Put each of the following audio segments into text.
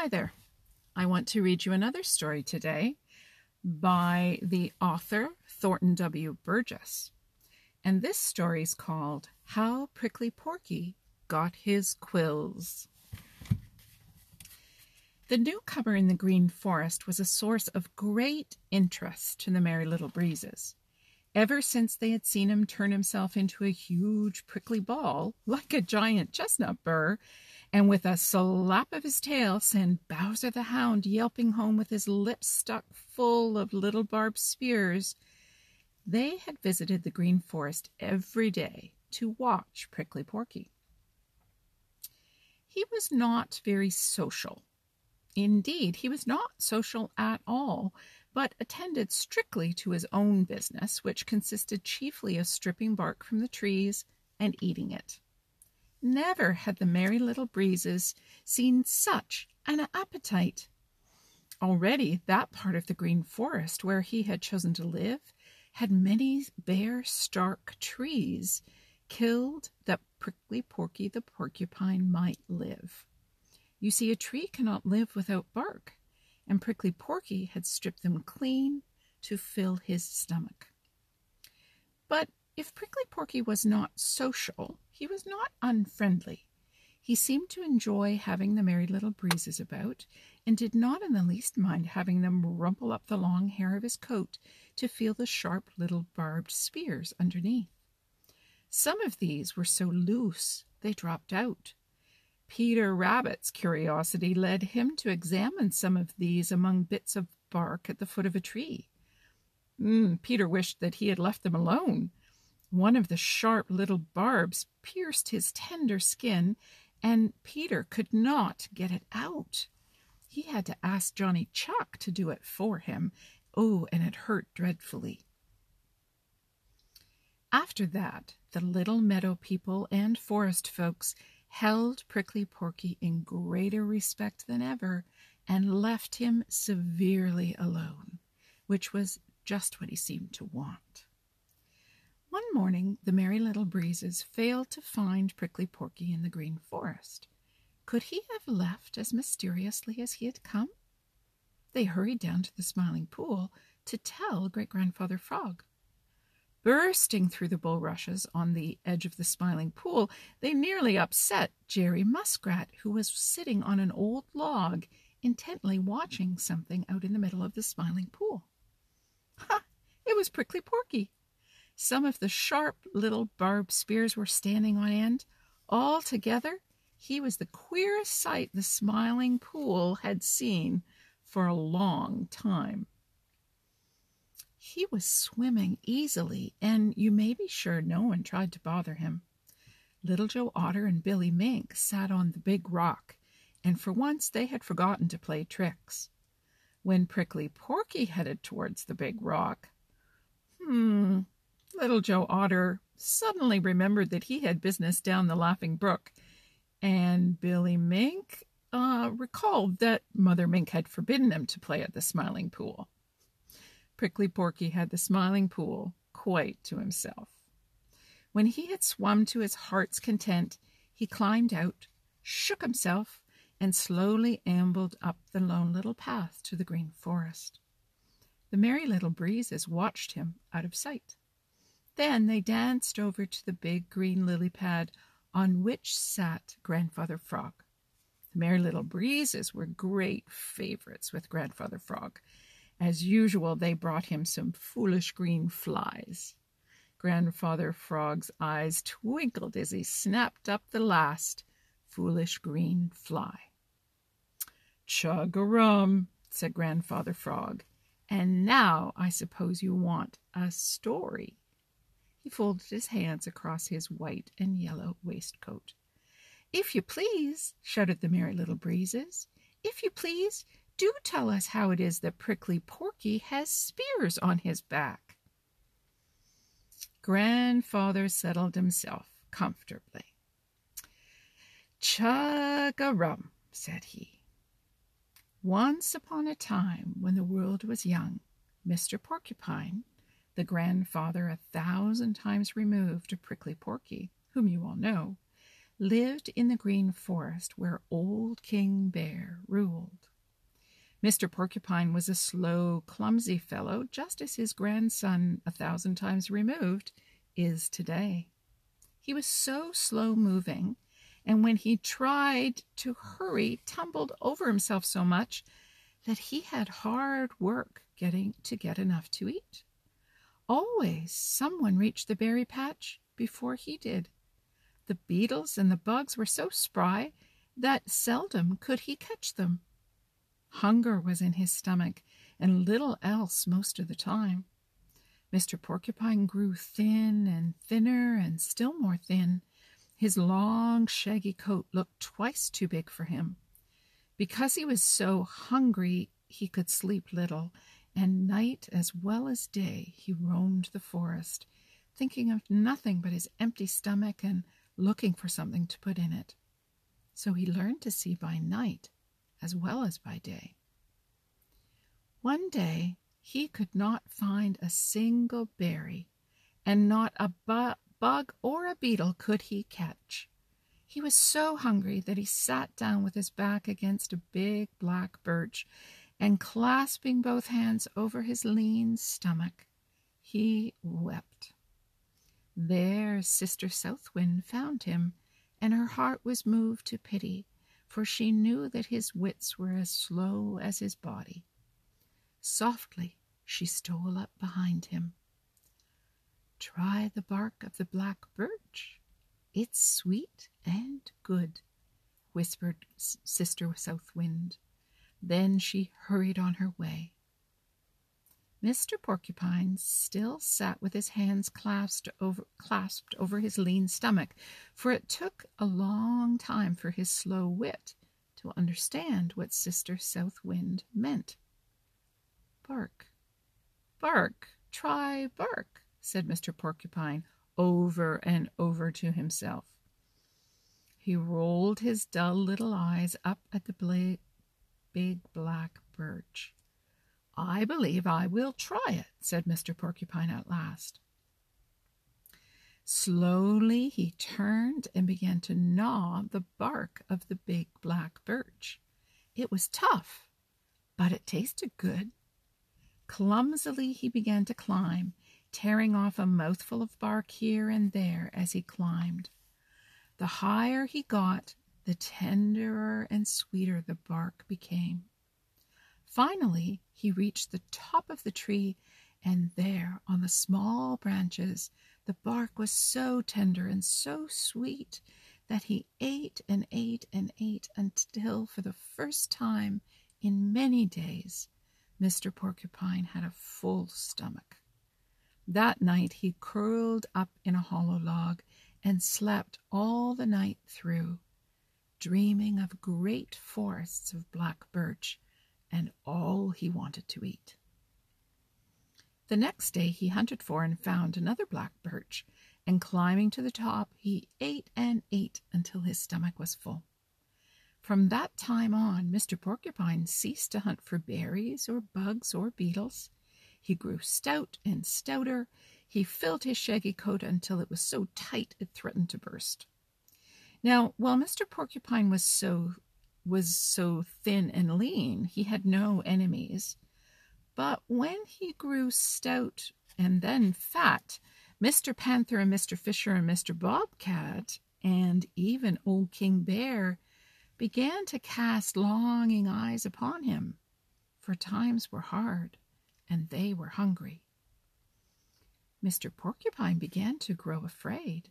Hi there. I want to read you another story today by the author Thornton W. Burgess. And this story is called How Prickly Porky Got His Quills. The newcomer in the Green Forest was a source of great interest to the Merry Little Breezes. Ever since they had seen him turn himself into a huge prickly ball, like a giant chestnut burr, and with a slap of his tail send Bowser the Hound yelping home with his lips stuck full of little barbed spears, they had visited the Green Forest every day to watch Prickly Porky. He was not very social. Indeed, he was not social at all, but attended strictly to his own business, which consisted chiefly of stripping bark from the trees and eating it. Never had the Merry Little Breezes seen such an appetite. Already that part of the Green Forest where he had chosen to live had many bare, stark trees killed that Prickly Porky the Porcupine might live. You see, a tree cannot live without bark, and Prickly Porky had stripped them clean to fill his stomach. But if Prickly Porky was not social, he was not unfriendly. He seemed to enjoy having the Merry Little Breezes about, and did not in the least mind having them rumple up the long hair of his coat to feel the sharp little barbed spears underneath. Some of these were so loose they dropped out. Peter Rabbit's curiosity led him to examine some of these among bits of bark at the foot of a tree. Mm, Peter wished that he had left them alone. One of the sharp little barbs pierced his tender skin, and Peter could not get it out. He had to ask Johnny Chuck to do it for him. Oh, and it hurt dreadfully. After that, the little meadow people and forest folks held Prickly Porky in greater respect than ever and left him severely alone, which was just what he seemed to want. One morning the Merry Little Breezes failed to find Prickly Porky in the Green Forest. Could he have left as mysteriously as he had come? They hurried down to the Smiling Pool to tell Great Grandfather Frog. Bursting through the bulrushes on the edge of the Smiling Pool, they nearly upset Jerry Muskrat, who was sitting on an old log intently watching something out in the middle of the Smiling Pool. Ha! It was Prickly Porky. Some of the sharp little barbed spears were standing on end. Altogether, he was the queerest sight the Smiling Pool had seen for a long time. He was swimming easily, and you may be sure no one tried to bother him. Little Joe Otter and Billy Mink sat on the big rock, and for once they had forgotten to play tricks. When Prickly Porky headed towards the big rock, hmm, Little Joe Otter suddenly remembered that he had business down the Laughing Brook, and Billy Mink uh, recalled that Mother Mink had forbidden them to play at the Smiling Pool. Prickly Porky had the Smiling Pool quite to himself. When he had swum to his heart's content, he climbed out, shook himself, and slowly ambled up the lone little path to the Green Forest. The Merry Little Breezes watched him out of sight. Then they danced over to the big green lily pad on which sat Grandfather Frog. The Merry Little Breezes were great favorites with Grandfather Frog. As usual, they brought him some foolish green flies. Grandfather Frog's eyes twinkled as he snapped up the last foolish green fly. Chug a rum, said Grandfather Frog. And now I suppose you want a story. Folded his hands across his white and yellow waistcoat. If you please, shouted the Merry Little Breezes. If you please, do tell us how it is that Prickly Porky has spears on his back. Grandfather settled himself comfortably. Chug a rum, said he. Once upon a time, when the world was young, Mr. Porcupine the grandfather a thousand times removed of Prickly Porky, whom you all know, lived in the green forest where old King Bear ruled. Mr. Porcupine was a slow, clumsy fellow, just as his grandson, a thousand times removed, is today. He was so slow moving, and when he tried to hurry, tumbled over himself so much that he had hard work getting to get enough to eat. Always someone reached the berry patch before he did. The beetles and the bugs were so spry that seldom could he catch them. Hunger was in his stomach, and little else most of the time. Mr. Porcupine grew thin and thinner and still more thin. His long, shaggy coat looked twice too big for him. Because he was so hungry, he could sleep little, and night as well as day he roamed the forest, thinking of nothing but his empty stomach and looking for something to put in it. So he learned to see by night as well as by day. One day he could not find a single berry, and not a bu- bug or a beetle could he catch. He was so hungry that he sat down with his back against a big black birch, and clasping both hands over his lean stomach, he wept. There Sister Southwind found him, and her heart was moved to pity, for she knew that his wits were as slow as his body. Softly she stole up behind him. Try the bark of the black birch. It's sweet and good, whispered Sister Southwind. Then she hurried on her way. Mr. Porcupine still sat with his hands clasped over, clasped over his lean stomach, for it took a long time for his slow wit to understand what Sister South Wind meant. Bark, bark, try bark, said Mr. Porcupine over and over to himself. He rolled his dull little eyes up at the big black birch. I believe I will try it, said Mr. Porcupine at last. Slowly he turned and began to gnaw the bark of the big black birch. It was tough, but it tasted good. Clumsily he began to climb, tearing off a mouthful of bark here and there as he climbed. The higher he got, the tenderer and sweeter the bark became. Finally, he reached the top of the tree, and there, on the small branches, the bark was so tender and so sweet that he ate and ate and ate until, for the first time in many days, Mr. Porcupine had a full stomach. That night he curled up in a hollow log and slept all the night through, dreaming of great forests of black birch and all he wanted to eat. The next day he hunted for and found another black birch, and climbing to the top, he ate and ate until his stomach was full. From that time on, Mr. Porcupine ceased to hunt for berries or bugs or beetles. He grew stout and stouter. He filled his shaggy coat until it was so tight it threatened to burst. Now, while Mr. Porcupine was so was so thin and lean, he had no enemies. But when he grew stout and then fat, Mr. Panther and Mr. Fisher and Mr. Bobcat and even old King Bear began to cast longing eyes upon him, for times were hard and they were hungry. Mr. Porcupine began to grow afraid.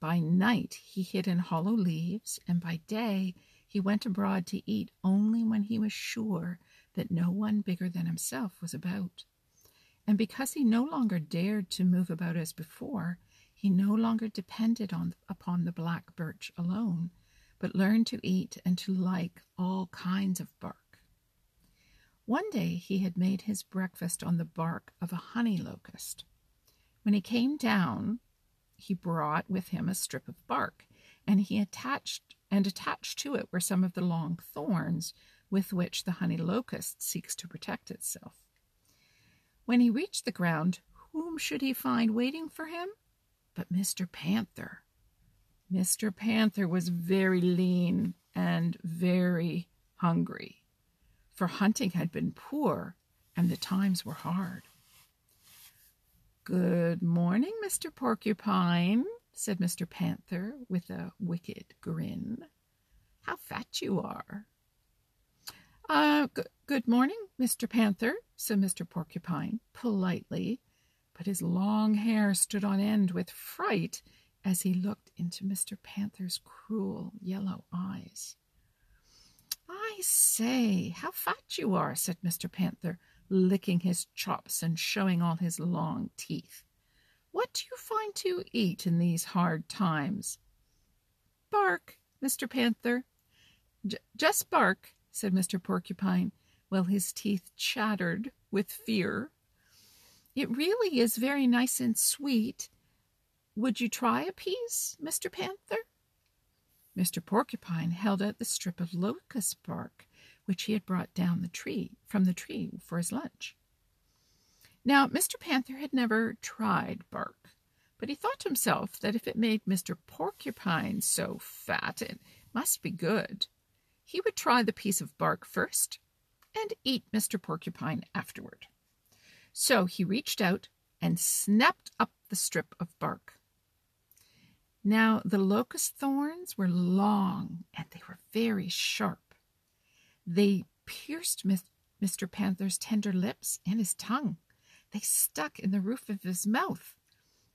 By night he hid in hollow leaves, and by day he went abroad to eat only when he was sure that no one bigger than himself was about. And because he no longer dared to move about as before, he no longer depended on, upon the black birch alone, but learned to eat and to like all kinds of bark. One day he had made his breakfast on the bark of a honey locust. When he came down, he brought with him a strip of bark, and he attached and attached to it were some of the long thorns with which the honey locust seeks to protect itself. When he reached the ground, whom should he find waiting for him but Mr. Panther? Mr. Panther was very lean and very hungry, for hunting had been poor and the times were hard. Good morning, Mr. Porcupine, said Mr. Panther with a wicked grin. How fat you are. Uh, g- good morning, Mr. Panther, said Mr. Porcupine politely, but his long hair stood on end with fright as he looked into Mr. Panther's cruel yellow eyes. I say, how fat you are, said Mr. Panther, licking his chops and showing all his long teeth. What do you find to eat in these hard times? Bark, Mr. Panther. J- just bark, said Mr. Porcupine, while his teeth chattered with fear. It really is very nice and sweet. Would you try a piece, Mr. Panther? Mr. Porcupine held out the strip of locust bark which he had brought down the tree from the tree for his lunch. Now, Mr. Panther had never tried bark, but he thought to himself that if it made Mr. Porcupine so fat, it must be good. He would try the piece of bark first and eat Mr. Porcupine afterward. So he reached out and snapped up the strip of bark. Now, the locust thorns were long and they were very sharp. They pierced Mr. Panther's tender lips and his tongue. They stuck in the roof of his mouth.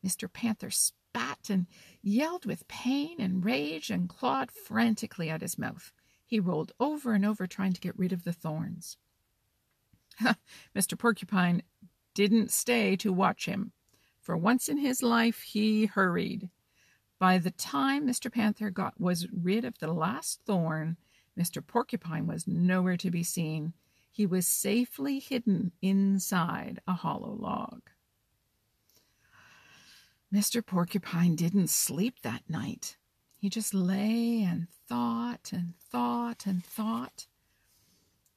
Mr. Panther spat and yelled with pain and rage and clawed frantically at his mouth. He rolled over and over trying to get rid of the thorns. Mr. Porcupine didn't stay to watch him. For once in his life, he hurried. By the time Mr. Panther got was rid of the last thorn, Mr. Porcupine was nowhere to be seen. He was safely hidden inside a hollow log. Mr. Porcupine didn't sleep that night. He just lay and thought and thought and thought.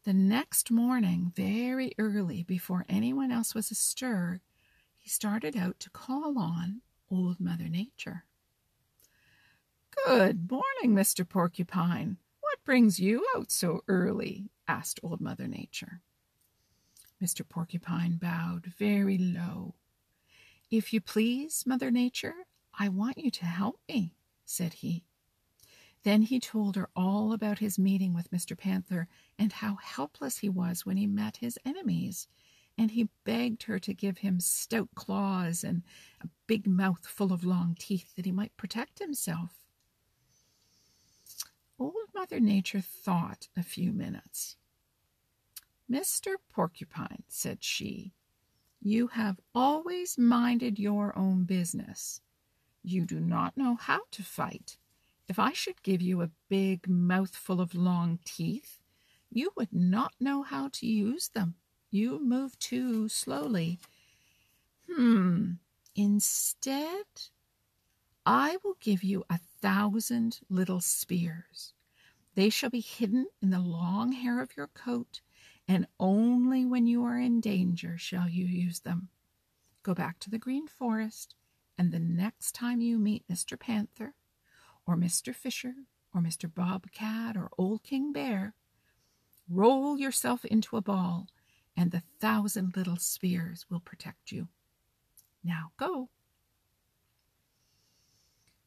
The next morning, very early, before anyone else was astir, he started out to call on Old Mother Nature. Good morning, Mr. Porcupine brings you out so early? asked Old Mother Nature. Mr. Porcupine bowed very low. If you please, Mother Nature, I want you to help me, said he. Then he told her all about his meeting with Mr. Panther and how helpless he was when he met his enemies. And he begged her to give him stout claws and a big mouth full of long teeth that he might protect himself. Mother Nature thought a few minutes. Mr. Porcupine, said she, you have always minded your own business. You do not know how to fight. If I should give you a big mouthful of long teeth, you would not know how to use them. You move too slowly. Hmm. Instead, I will give you a thousand little spears. They shall be hidden in the long hair of your coat, and only when you are in danger shall you use them. Go back to the Green Forest, and the next time you meet Mr. Panther, or Mr. Fisher, or Mr. Bobcat, or Old King Bear, roll yourself into a ball, and the thousand little spears will protect you. Now go.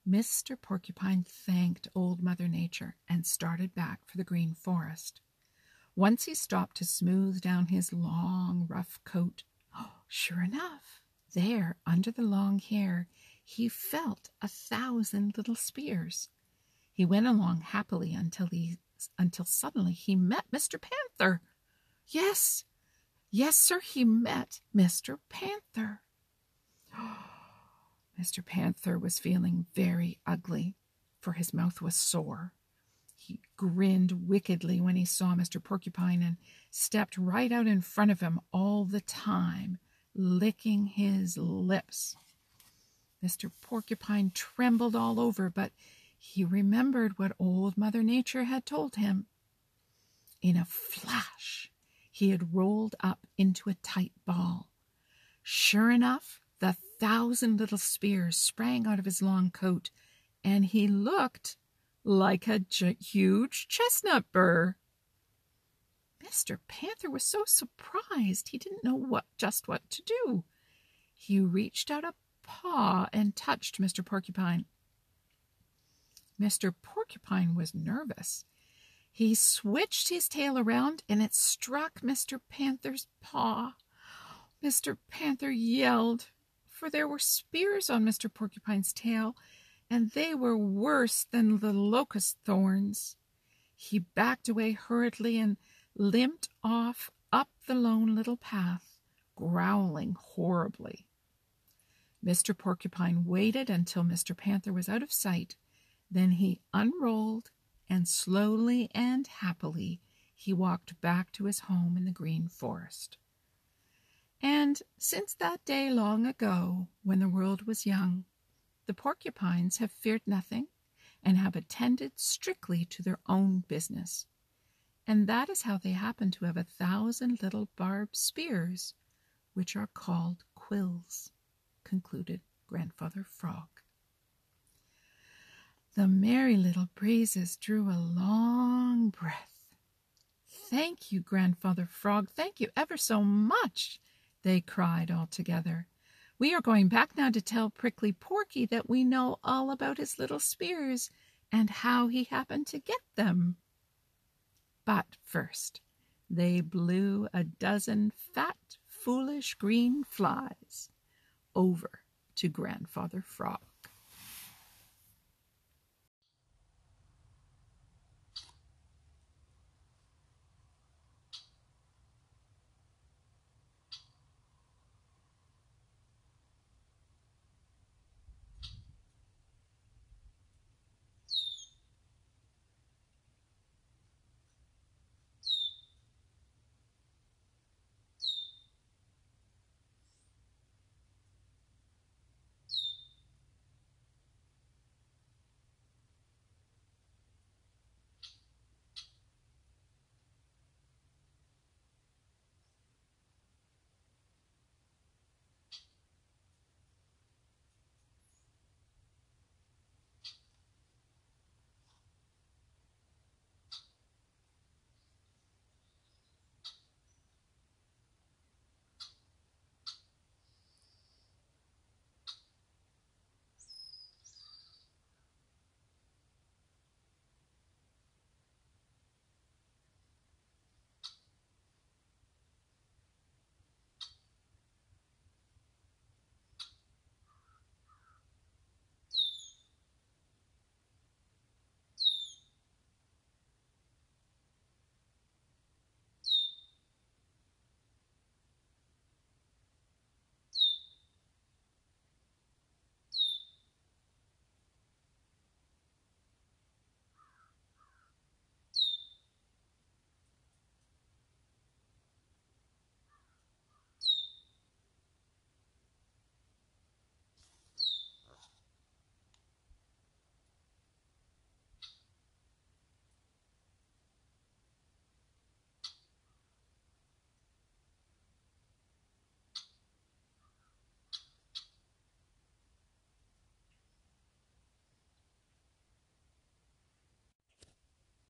Mr. Porcupine thanked Old Mother Nature and started back for the Green Forest. Once he stopped to smooth down his long, rough coat. Oh, sure enough, there, under the long hair, he felt a thousand little spears. He went along happily until he until suddenly he met Mr. Panther. Yes, yes, sir, he met Mr. Panther. Oh, Mr. Panther was feeling very ugly, for his mouth was sore. He grinned wickedly when he saw Mr. Porcupine and stepped right out in front of him all the time, licking his lips. Mr. Porcupine trembled all over, but he remembered what Old Mother Nature had told him. In a flash, he had rolled up into a tight ball. Sure enough, thousand little spears sprang out of his long coat and he looked like a j- huge chestnut burr. Mr. Panther was so surprised he didn't know what just what to do. He reached out a paw and touched Mr. Porcupine. Mr. Porcupine was nervous. He switched his tail around and it struck Mr. Panther's paw. Mr. Panther yelled, for there were spears on Mr. Porcupine's tail, and they were worse than the locust thorns. He backed away hurriedly and limped off up the lone little path, growling horribly. Mr. Porcupine waited until Mr. Panther was out of sight. Then he unrolled, and slowly and happily he walked back to his home in the Green Forest. And since that day long ago, when the world was young, the porcupines have feared nothing and have attended strictly to their own business. And that is how they happen to have a thousand little barbed spears, which are called quills, concluded Grandfather Frog. The Merry Little Breezes drew a long breath. Thank you, Grandfather Frog. Thank you ever so much they cried all together. We are going back now to tell Prickly Porky that we know all about his little spears and how he happened to get them. But first, they blew a dozen fat, foolish green flies over to Grandfather Frog.